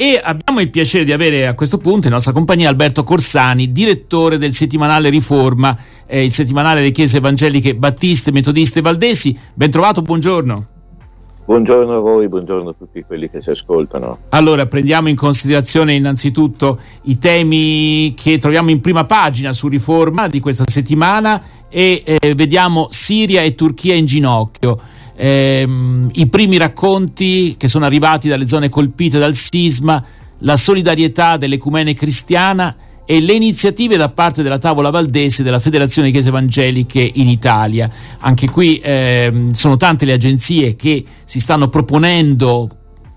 e abbiamo il piacere di avere a questo punto in nostra compagnia Alberto Corsani, direttore del settimanale Riforma, eh, il settimanale delle chiese evangeliche battiste, metodiste e valdesi. Ben trovato, buongiorno. Buongiorno a voi, buongiorno a tutti quelli che si ascoltano. Allora, prendiamo in considerazione innanzitutto i temi che troviamo in prima pagina su Riforma di questa settimana e eh, vediamo Siria e Turchia in ginocchio. Eh, I primi racconti che sono arrivati dalle zone colpite dal sisma, la solidarietà dell'ecumene cristiana e le iniziative da parte della tavola valdese della Federazione Chiese Evangeliche in Italia. Anche qui eh, sono tante le agenzie che si stanno proponendo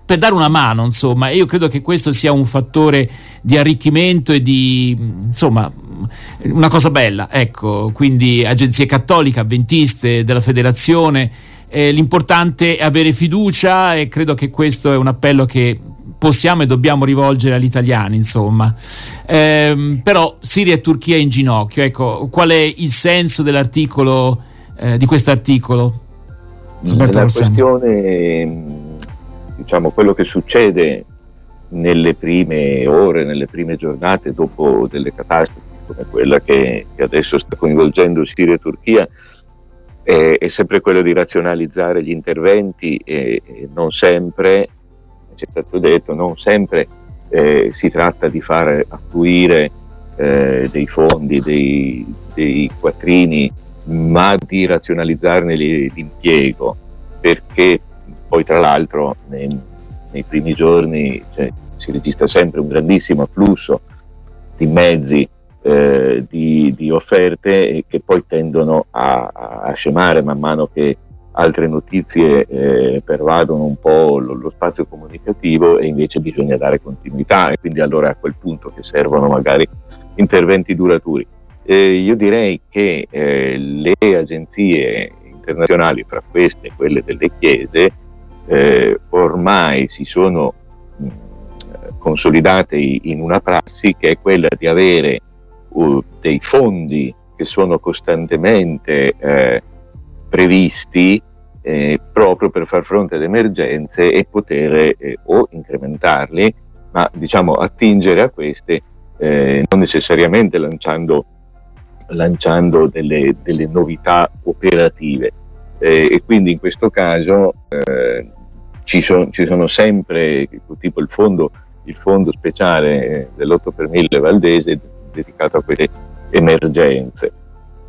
per dare una mano, insomma, e io credo che questo sia un fattore di arricchimento e di, insomma, una cosa bella, ecco, quindi agenzie cattoliche, avventiste, della federazione, eh, l'importante è avere fiducia e credo che questo è un appello che possiamo e dobbiamo rivolgere agli italiani, insomma. Eh, però Siria e Turchia in ginocchio, ecco, qual è il senso dell'articolo, eh, di questo articolo? La questione, diciamo, quello che succede nelle prime ore, nelle prime giornate dopo delle catastrofi come quella che, che adesso sta coinvolgendo Siria e Turchia, è, è, sempre quello di razionalizzare gli interventi e, e non sempre ci è stato detto, non sempre eh, si tratta di fare affluire eh, dei fondi, dei, dei, quattrini, ma di razionalizzarne l'impiego, perché poi tra l'altro nei, nei primi giorni cioè, si registra sempre un grandissimo afflusso di mezzi, eh, di, di, offerte che poi tendono a, a scemare man mano che altre notizie eh, pervadono un po' lo, lo, spazio comunicativo e invece bisogna dare continuità e quindi allora a quel punto che servono magari interventi duraturi. Eh, io direi che eh, le agenzie internazionali, fra queste quelle delle chiese, eh, ormai si sono mh, consolidate in una prassi che è quella di avere dei fondi che sono costantemente eh, previsti eh, proprio per far fronte alle emergenze e poter eh, o incrementarli, ma diciamo attingere a queste eh, non necessariamente lanciando, lanciando delle, delle, novità operative. Eh, e quindi in questo caso eh, ci, son, ci, sono sempre, tipo il fondo, il fondo speciale dell'8 per 1000 Valdese dedicato a queste emergenze.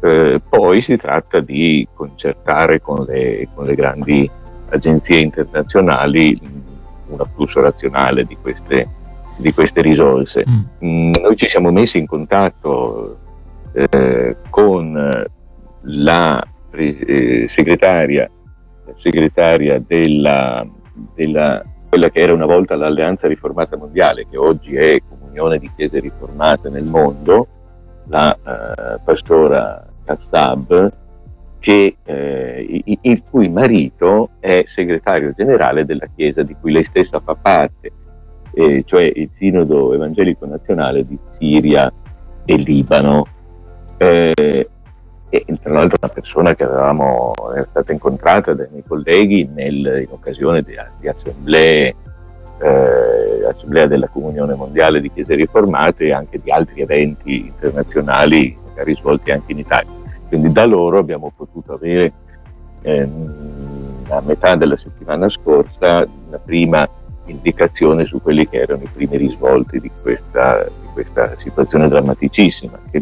Eh, poi si tratta di concertare con le, con le, grandi agenzie internazionali un afflusso razionale di queste, di queste risorse. Mm. Mm, noi ci siamo messi in contatto eh, con la eh, segretaria, segretaria della, della, quella che era una volta l'Alleanza Riformata Mondiale, che oggi è Comunione di Chiese Riformate nel mondo, la eh, pastora Kassab, che, eh, il cui marito è segretario generale della Chiesa di cui lei stessa fa parte, eh, cioè il Sinodo Evangelico Nazionale di Siria e Libano. Eh, e tra l'altro una persona che avevamo, era stata incontrata dai miei colleghi nel, in occasione di, di assemblee, eh, assemblea della Comunione Mondiale di Chiese Riformate e anche di altri eventi internazionali magari svolti anche in Italia. Quindi da loro abbiamo potuto avere ehm, a metà della settimana scorsa la prima indicazione su quelli che erano i primi risvolti di questa, di questa situazione drammaticissima, che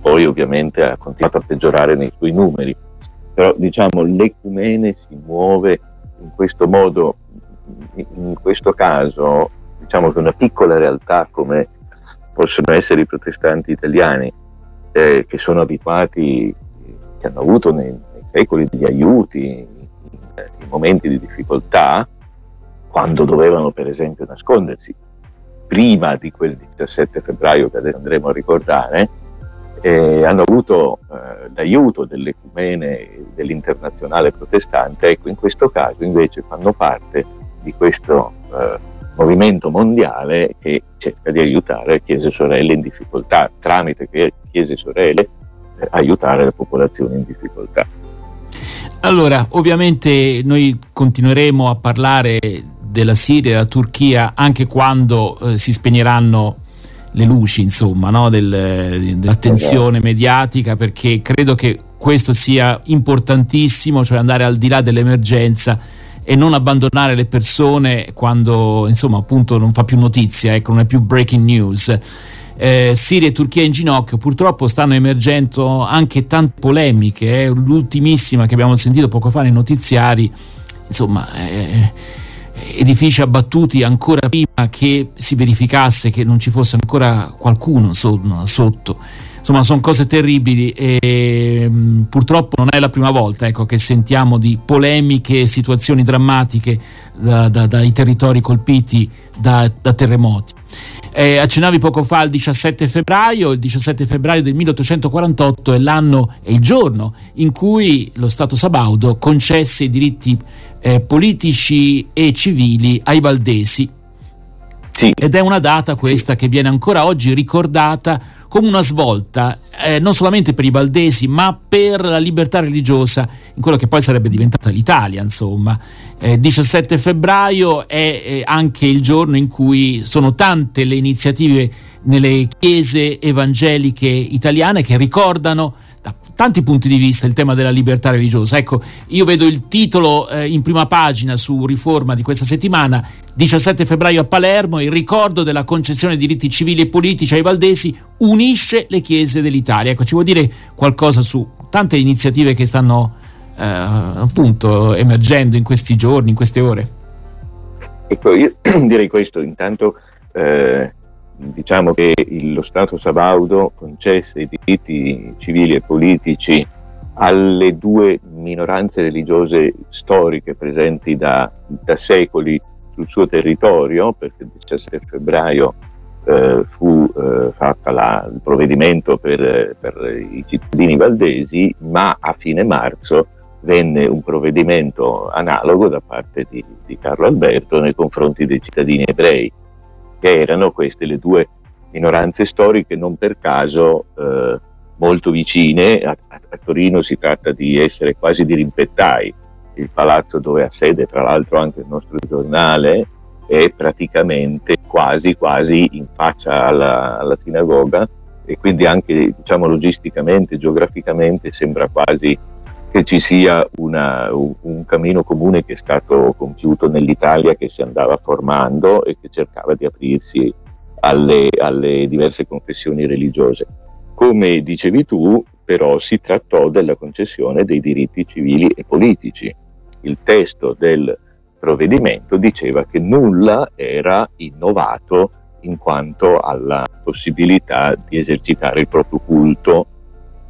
poi ovviamente ha continuato a peggiorare nei suoi numeri. Però diciamo l'ecumene si muove in questo modo, in questo caso diciamo che una piccola realtà come possono essere i protestanti italiani eh, che sono abituati, che hanno avuto nei, nei secoli degli aiuti, in, in, momenti di difficoltà, quando dovevano per esempio nascondersi, prima di quel 17 febbraio che adesso andremo a ricordare, eh, hanno avuto eh, l'aiuto dell'ecumene dell'internazionale protestante, ecco in questo caso invece fanno parte di questo eh, movimento mondiale che cerca di aiutare chiese sorelle in difficoltà, tramite chiese sorelle eh, aiutare le popolazioni in difficoltà. Allora, ovviamente noi continueremo a parlare della Siria e della Turchia anche quando eh, si spegneranno le luci, insomma, no? Del, dell'attenzione esatto. mediatica, perché credo che questo sia importantissimo, cioè andare al di là dell'emergenza e non abbandonare le persone quando, insomma, appunto non fa più notizia, ecco, non è più breaking news. Eh, Siria e Turchia in ginocchio, purtroppo stanno emergendo anche tante polemiche, eh. l'ultimissima che abbiamo sentito poco fa nei notiziari, insomma, eh, edifici abbattuti ancora prima che si verificasse che non ci fosse ancora qualcuno sotto. Insomma, sono cose terribili e mm, purtroppo non è la prima volta ecco, che sentiamo di polemiche e situazioni drammatiche da, da, dai territori colpiti da, da terremoti. Eh, accennavi poco fa al 17 febbraio, il 17 febbraio del 1848 è l'anno e il giorno in cui lo Stato Sabaudo concesse i diritti eh, politici e civili ai valdesi. Sì. Ed è una data questa sì. che viene ancora oggi ricordata come una svolta, eh, non solamente per i valdesi, ma per la libertà religiosa in quello che poi sarebbe diventata l'Italia, insomma. Eh, 17 febbraio è eh, anche il giorno in cui sono tante le iniziative nelle chiese evangeliche italiane che ricordano da tanti punti di vista il tema della libertà religiosa. Ecco, io vedo il titolo eh, in prima pagina su Riforma di questa settimana, 17 febbraio a Palermo, il ricordo della concessione di diritti civili e politici ai valdesi unisce le chiese dell'Italia. Ecco, ci vuol dire qualcosa su tante iniziative che stanno eh, appunto emergendo in questi giorni, in queste ore? Ecco, io direi questo, intanto eh, diciamo che lo Stato Sabaudo concesse i diritti civili e politici alle due minoranze religiose storiche presenti da, da secoli sul suo territorio, perché il 17 febbraio eh, fu eh, fatto il provvedimento per, per, i cittadini valdesi, ma a fine marzo venne un provvedimento analogo da parte di, di Carlo Alberto nei confronti dei cittadini ebrei che erano queste le due minoranze storiche non per caso eh, molto vicine. A, a, Torino si tratta di essere quasi di rimpettai. Il palazzo dove ha sede, tra l'altro, anche il nostro giornale è praticamente quasi quasi in faccia alla, alla sinagoga e quindi anche diciamo logisticamente, geograficamente sembra quasi che ci sia una, un, cammino comune che è stato compiuto nell'Italia che si andava formando e che cercava di aprirsi alle, alle diverse confessioni religiose. Come dicevi tu, però si trattò della concessione dei diritti civili e politici. Il testo del provvedimento diceva che nulla era innovato in quanto alla possibilità di esercitare il proprio culto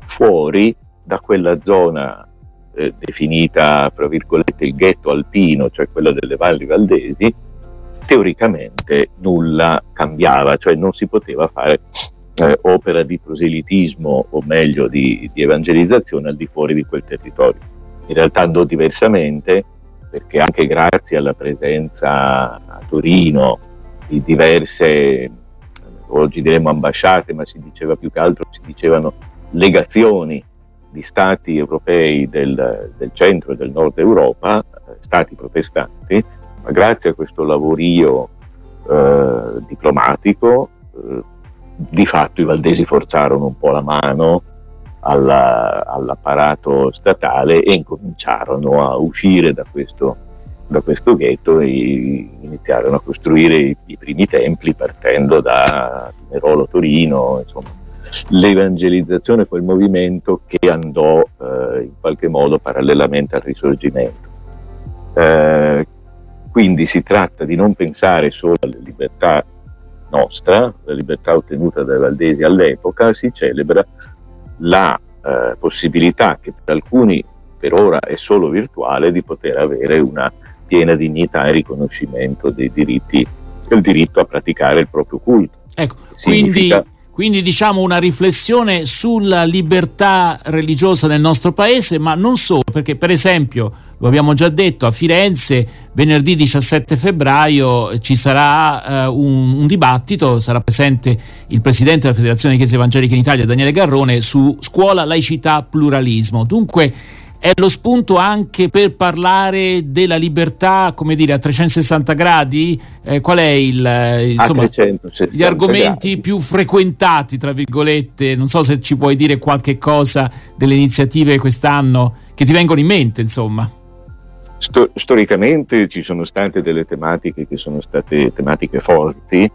fuori da quella zona eh, definita, tra virgolette, il ghetto alpino, cioè quella delle valli valdesi, teoricamente nulla cambiava, cioè non si poteva fare eh, opera di proselitismo o meglio di, di, evangelizzazione al di fuori di quel territorio. In realtà andò diversamente perché anche grazie alla presenza a Torino di diverse, oggi diremmo ambasciate, ma si diceva più che altro, si dicevano legazioni di stati europei del, del centro e del nord Europa, eh, stati protestanti, ma grazie a questo lavorio eh, diplomatico, eh, di fatto i valdesi forzarono un po' la mano alla, all'apparato statale e incominciarono a uscire da questo, da questo ghetto e iniziarono a costruire i, i primi templi partendo da Nerolo Torino, insomma, l'evangelizzazione, quel movimento che andò eh, in qualche modo parallelamente al risorgimento. Eh, quindi si tratta di non pensare solo alla libertà nostra, la libertà ottenuta dai Valdesi all'epoca, si celebra la eh, possibilità che per alcuni per ora è solo virtuale di poter avere una piena dignità e riconoscimento dei diritti, del diritto a praticare il proprio culto. Ecco, Significa quindi quindi diciamo una riflessione sulla libertà religiosa nel nostro paese, ma non solo, perché per esempio, lo abbiamo già detto, a Firenze venerdì 17 febbraio ci sarà uh, un, un, dibattito, sarà presente il presidente della Federazione Chiese Evangeliche in Italia, Daniele Garrone, su scuola, laicità, pluralismo. Dunque è lo spunto anche per parlare della libertà, come dire, a 360 gradi? Eh, qual è il, eh, insomma, gli argomenti gradi. più frequentati, tra virgolette? Non so se ci puoi dire qualche cosa delle iniziative quest'anno che ti vengono in mente, insomma. Sto- storicamente ci sono state delle tematiche che sono state tematiche forti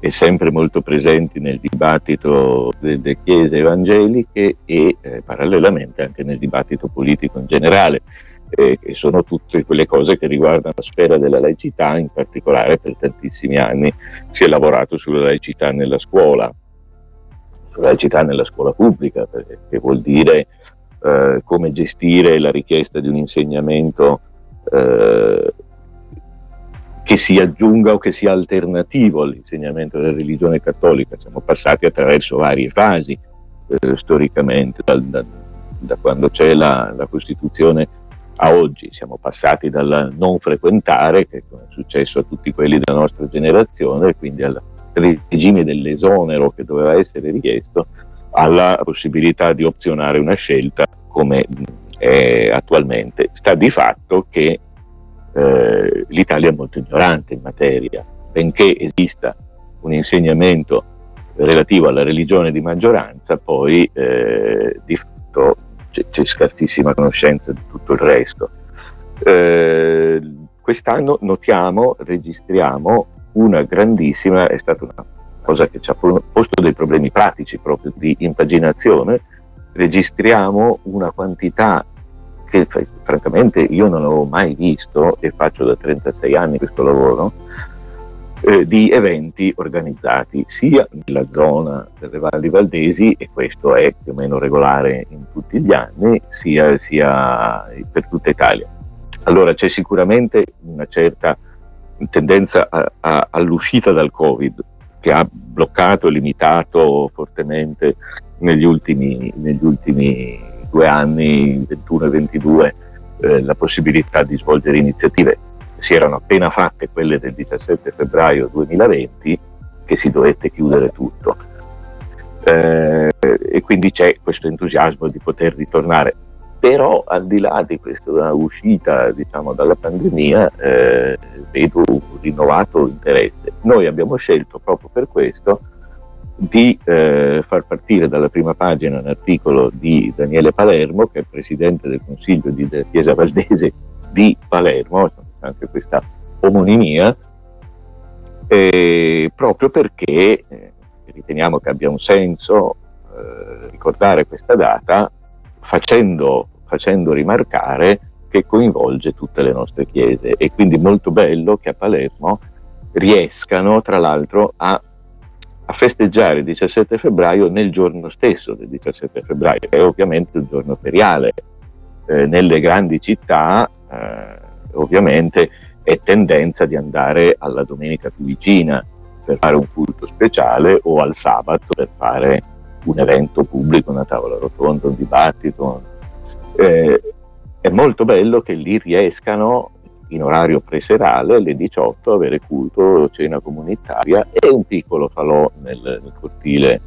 e sempre molto presenti nel dibattito delle chiese evangeliche e eh, parallelamente anche nel dibattito politico in generale, eh, che sono tutte quelle cose che riguardano la sfera della laicità, in particolare per tantissimi anni si è lavorato sulla laicità nella scuola, sulla laicità nella scuola pubblica, che vuol dire eh, come gestire la richiesta di un insegnamento eh, che si aggiunga o che sia alternativo all'insegnamento della religione cattolica. Siamo passati attraverso varie fasi eh, storicamente, da, da, da, quando c'è la, la, Costituzione a oggi. Siamo passati dal non frequentare, che è successo a tutti quelli della nostra generazione, quindi al regime dell'esonero che doveva essere richiesto, alla possibilità di opzionare una scelta come è attualmente. Sta di fatto che eh, l'Italia è molto ignorante in materia, benché esista un insegnamento relativo alla religione di maggioranza, poi eh, di fatto c'è, c'è, scarsissima conoscenza di tutto il resto. Eh, quest'anno notiamo, registriamo una grandissima, è stata una cosa che ci ha posto dei problemi pratici proprio di impaginazione, registriamo una quantità che francamente io non avevo mai visto e faccio da 36 anni questo lavoro, eh, di eventi organizzati sia nella zona delle Valli Valdesi, e questo è più o meno regolare in tutti gli anni, sia, sia per tutta Italia. Allora c'è sicuramente una certa tendenza a, a, all'uscita dal Covid che ha bloccato e limitato fortemente negli ultimi, negli ultimi due anni, 21 e 22, eh, la possibilità di svolgere iniziative. Si erano appena fatte quelle del 17 febbraio 2020 che si dovette chiudere tutto. Eh, e quindi c'è questo entusiasmo di poter ritornare. Però al di là di questa uscita diciamo, dalla pandemia eh, vedo un rinnovato interesse. Noi abbiamo scelto proprio per questo di eh, far partire dalla prima pagina un articolo di Daniele Palermo, che è presidente del Consiglio di Chiesa Valdese di Palermo, anche questa omonimia, eh, proprio perché eh, riteniamo che abbia un senso eh, ricordare questa data facendo, facendo rimarcare che coinvolge tutte le nostre chiese. E quindi molto bello che a Palermo riescano tra l'altro a a festeggiare il 17 febbraio nel giorno stesso del 17 febbraio, che è ovviamente un giorno feriale. Eh, nelle grandi città eh, ovviamente è tendenza di andare alla domenica più vicina per fare un culto speciale o al sabato per fare un evento pubblico, una tavola rotonda, un dibattito. Eh, è molto bello che lì riescano in orario preserale alle 18 avere culto, cena comunitaria e un piccolo falò nel, nel cortile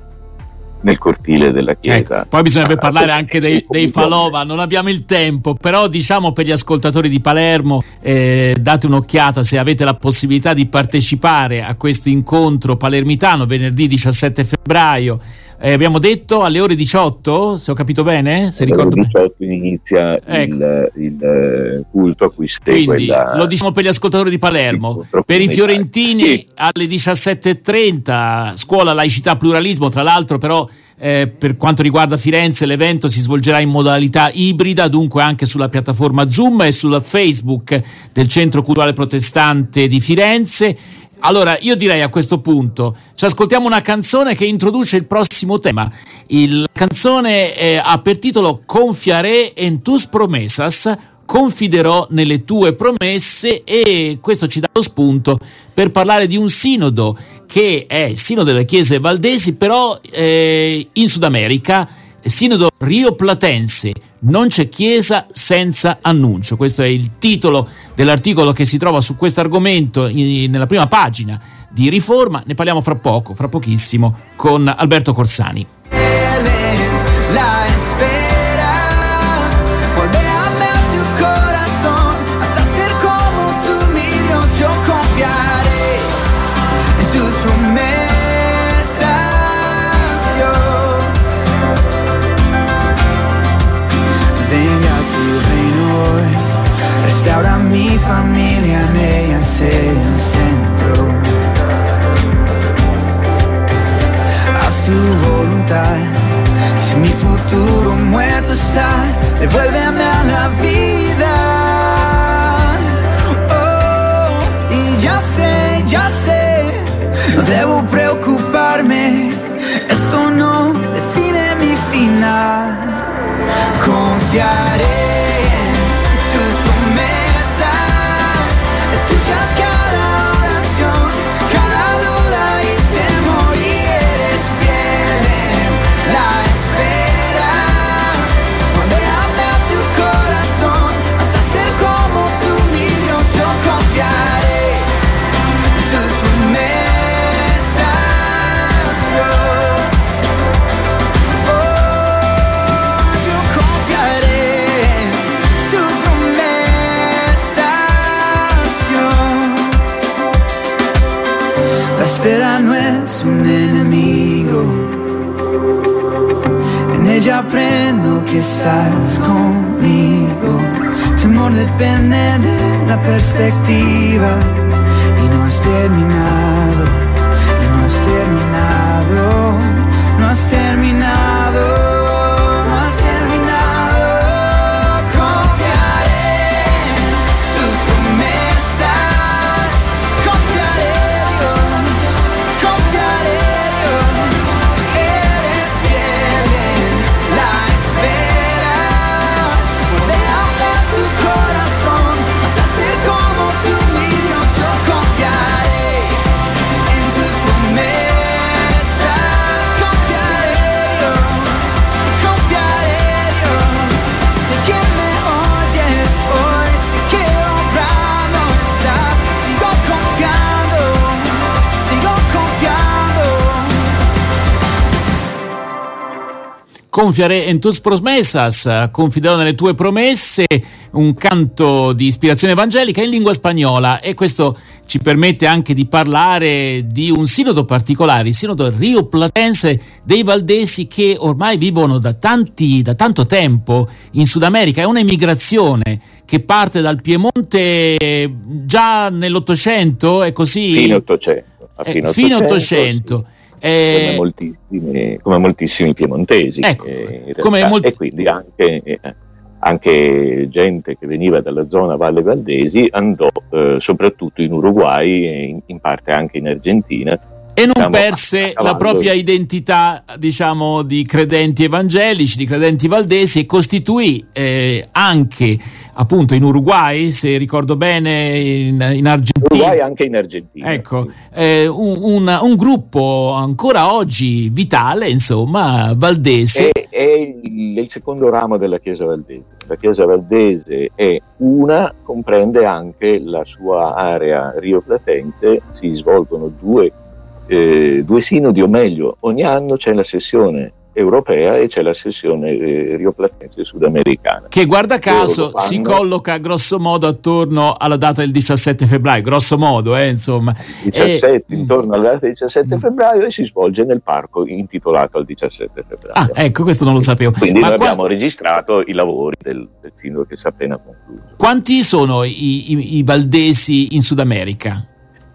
nel cortile della chiesa. Ecco, poi bisognerebbe ah, parlare anche dei, dei, falò, ma non abbiamo il tempo. Però diciamo per gli ascoltatori di Palermo, eh, date un'occhiata se avete la possibilità di partecipare a questo incontro palermitano venerdì 17 febbraio eh, abbiamo detto alle ore 18, se ho capito bene? Se alle ore 18 bene. inizia ecco. il, il, eh, culto a cui segue Quindi, la... lo diciamo per gli ascoltatori di Palermo. per i fiorentini sì. alle 17.30, scuola laicità pluralismo, tra l'altro però eh, per quanto riguarda Firenze l'evento si svolgerà in modalità ibrida, dunque anche sulla piattaforma Zoom e sul Facebook del Centro Culturale Protestante di Firenze allora, io direi a questo punto, ci ascoltiamo una canzone che introduce il prossimo tema. la canzone eh, ha per titolo Confiare en tus promesas, confiderò nelle tue promesse e questo ci dà lo spunto per parlare di un sinodo che è il sinodo delle chiese valdesi, però eh, in Sud America, sinodo rioplatense non c'è chiesa senza annuncio. Questo è il titolo dell'articolo che si trova su questo argomento nella prima pagina di Riforma. Ne parliamo fra poco, fra pochissimo, con Alberto Corsani. Estás conmigo. Temor depende de la perspectiva y no has terminado, y no has terminado, no has terminado. Confiare en tus promesas, confiderò nelle tue promesse, un canto di ispirazione evangelica in lingua spagnola e questo ci permette anche di parlare di un sinodo particolare, il sinodo rio-platense dei Valdesi che ormai vivono da, tanti, da tanto tempo in Sud America, è un'emigrazione che parte dal Piemonte già nell'Ottocento, è così? Fine Ottocento. Eh, fine Ottocento. Eh, come, moltissimi, come, moltissimi, piemontesi. Ecco, eh, molti... E quindi anche, eh, anche, gente che veniva dalla zona Valle Valdesi andò eh, soprattutto in Uruguay e in, in parte anche in Argentina e non perse la propria identità, diciamo, di credenti evangelici, di credenti valdesi e costituì eh, anche appunto in Uruguay, se ricordo bene, in, in Argentina. Uruguay anche in Argentina. Ecco, eh, un, un, un, gruppo ancora oggi vitale, insomma, valdese. È, è il, il, secondo ramo della Chiesa valdese. La Chiesa valdese è una, comprende anche la sua area rioplatense, si svolgono due eh, due sinodi, o meglio, ogni anno c'è la sessione europea e c'è la sessione eh, rioplatense sudamericana. Che guarda caso fanno... si colloca grosso modo attorno alla data del 17 febbraio, grosso modo, eh, insomma. 17, e... Eh, intorno alla data del 17 mm. febbraio e si svolge nel parco intitolato al 17 febbraio. Ah, ecco, questo non lo sapevo. Quindi Ma noi qua... abbiamo registrato i lavori del, del sindaco che si è appena concluso. Quanti sono i, i, i valdesi in Sud America?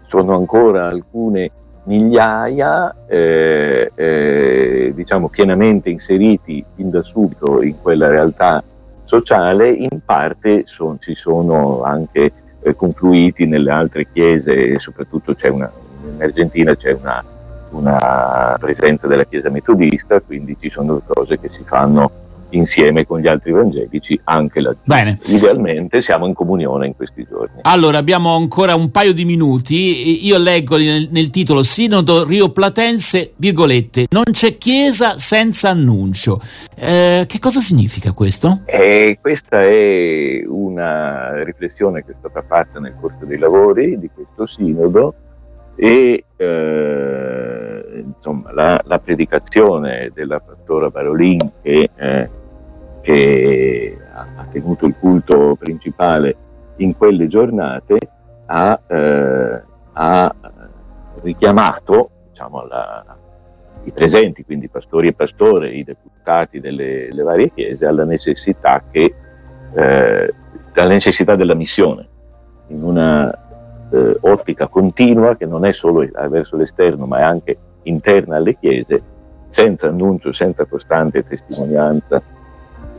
Sono ancora alcune migliaia eh, eh, diciamo pienamente inseriti fin da subito in quella realtà sociale, in parte son, si sono anche eh, confluiti nelle altre chiese, soprattutto una, in Argentina c'è una, una presenza della chiesa metodista, quindi ci sono cose che si fanno insieme con gli altri evangelici anche laggiù. Bene. Idealmente siamo in comunione in questi giorni. Allora abbiamo ancora un paio di minuti. Io leggo nel, nel titolo Sinodo Rio Platense, virgolette, non c'è chiesa senza annuncio. Eh, che cosa significa questo? Eh, questa è una riflessione che è stata fatta nel corso dei lavori di questo Sinodo e eh, insomma, la, la, predicazione della pastora Parolin che eh, che ha tenuto il culto principale in quelle giornate, ha, eh, ha richiamato diciamo, la, i presenti, quindi pastori e pastore, i deputati delle varie chiese, alla necessità, che, eh, alla necessità della missione, in una eh, ottica continua che non è solo verso l'esterno ma è anche interna alle chiese, senza annuncio, senza costante testimonianza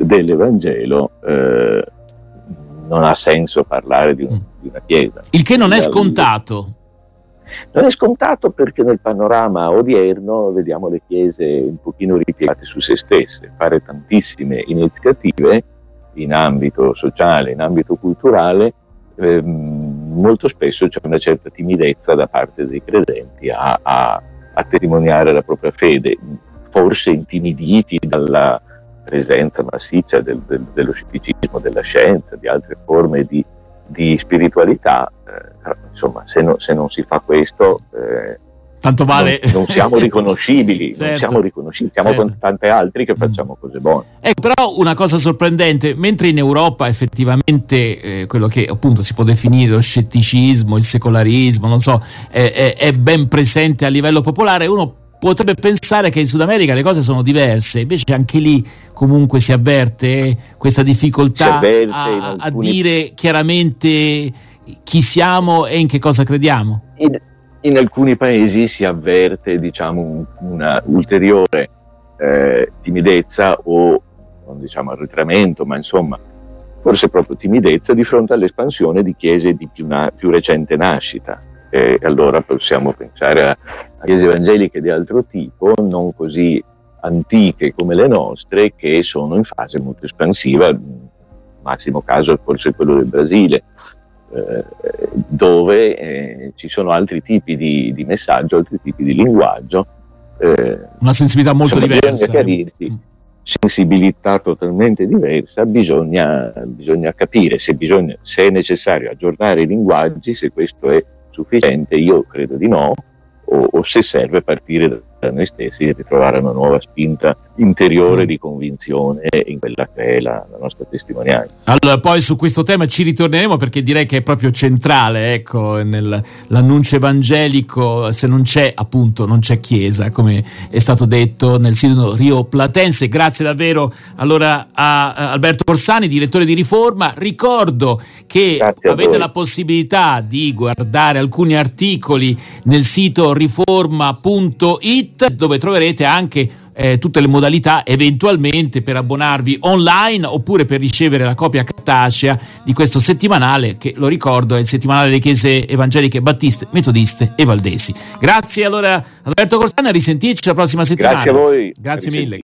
dell'Evangelo eh, non ha senso parlare di, un, mm. di, una chiesa. Il che non è scontato. Non è scontato perché nel panorama odierno vediamo le chiese un pochino ripiegate su se stesse, fare tantissime iniziative in ambito sociale, in ambito culturale, ehm, molto spesso c'è una certa timidezza da parte dei credenti a, a, a testimoniare la propria fede, forse intimiditi dalla presenza massiccia del, del, dello scetticismo della scienza, di altre forme di, di spiritualità, eh, insomma, se, no, se, non si fa questo, eh, tanto vale. Non, non siamo riconoscibili, certo. non siamo riconoscibili, siamo certo. con tante altre che facciamo cose buone. Ecco, però una cosa sorprendente, mentre in Europa effettivamente eh, quello che appunto si può definire lo scetticismo, il secolarismo, non so, è, è, è ben presente a livello popolare, uno potrebbe pensare che in Sud America le cose sono diverse, invece anche lì comunque si avverte questa difficoltà avverte a, alcuni... a, dire chiaramente chi siamo e in che cosa crediamo. In, in alcuni paesi si avverte diciamo, una ulteriore eh, timidezza o non diciamo arretramento, ma insomma forse proprio timidezza di fronte all'espansione di chiese di più, na- più recente nascita e allora possiamo pensare a, chiese evangeliche di altro tipo, non così antiche come le nostre, che sono in fase molto espansiva, massimo caso forse quello del Brasile, eh, dove eh, ci sono altri tipi di, di, messaggio, altri tipi di linguaggio. Eh, Una sensibilità molto insomma, diversa. Chiarirsi, mm. sensibilità totalmente diversa, bisogna, bisogna capire se, bisogna, se è necessario aggiornare i linguaggi, se questo è sufficiente? Io credo di no, o, o se serve partire da noi stessi e ritrovare una nuova spinta interiore di convinzione in quella che è la, la, nostra testimonianza. Allora, poi su questo tema ci ritorneremo perché direi che è proprio centrale, ecco, nell'annuncio evangelico, se non c'è, appunto, non c'è chiesa, come è stato detto nel sinodo Rio Platense. Grazie davvero allora a, Alberto Corsani, direttore di Riforma. Ricordo che avete la possibilità di guardare alcuni articoli nel sito riforma.it dove troverete anche eh, tutte le modalità eventualmente per abbonarvi online oppure per ricevere la copia cartacea di questo settimanale che lo ricordo è il settimanale delle chiese evangeliche battiste, metodiste e valdesi. Grazie allora Alberto Costano a risentirci la prossima settimana. Grazie a voi. Grazie mille.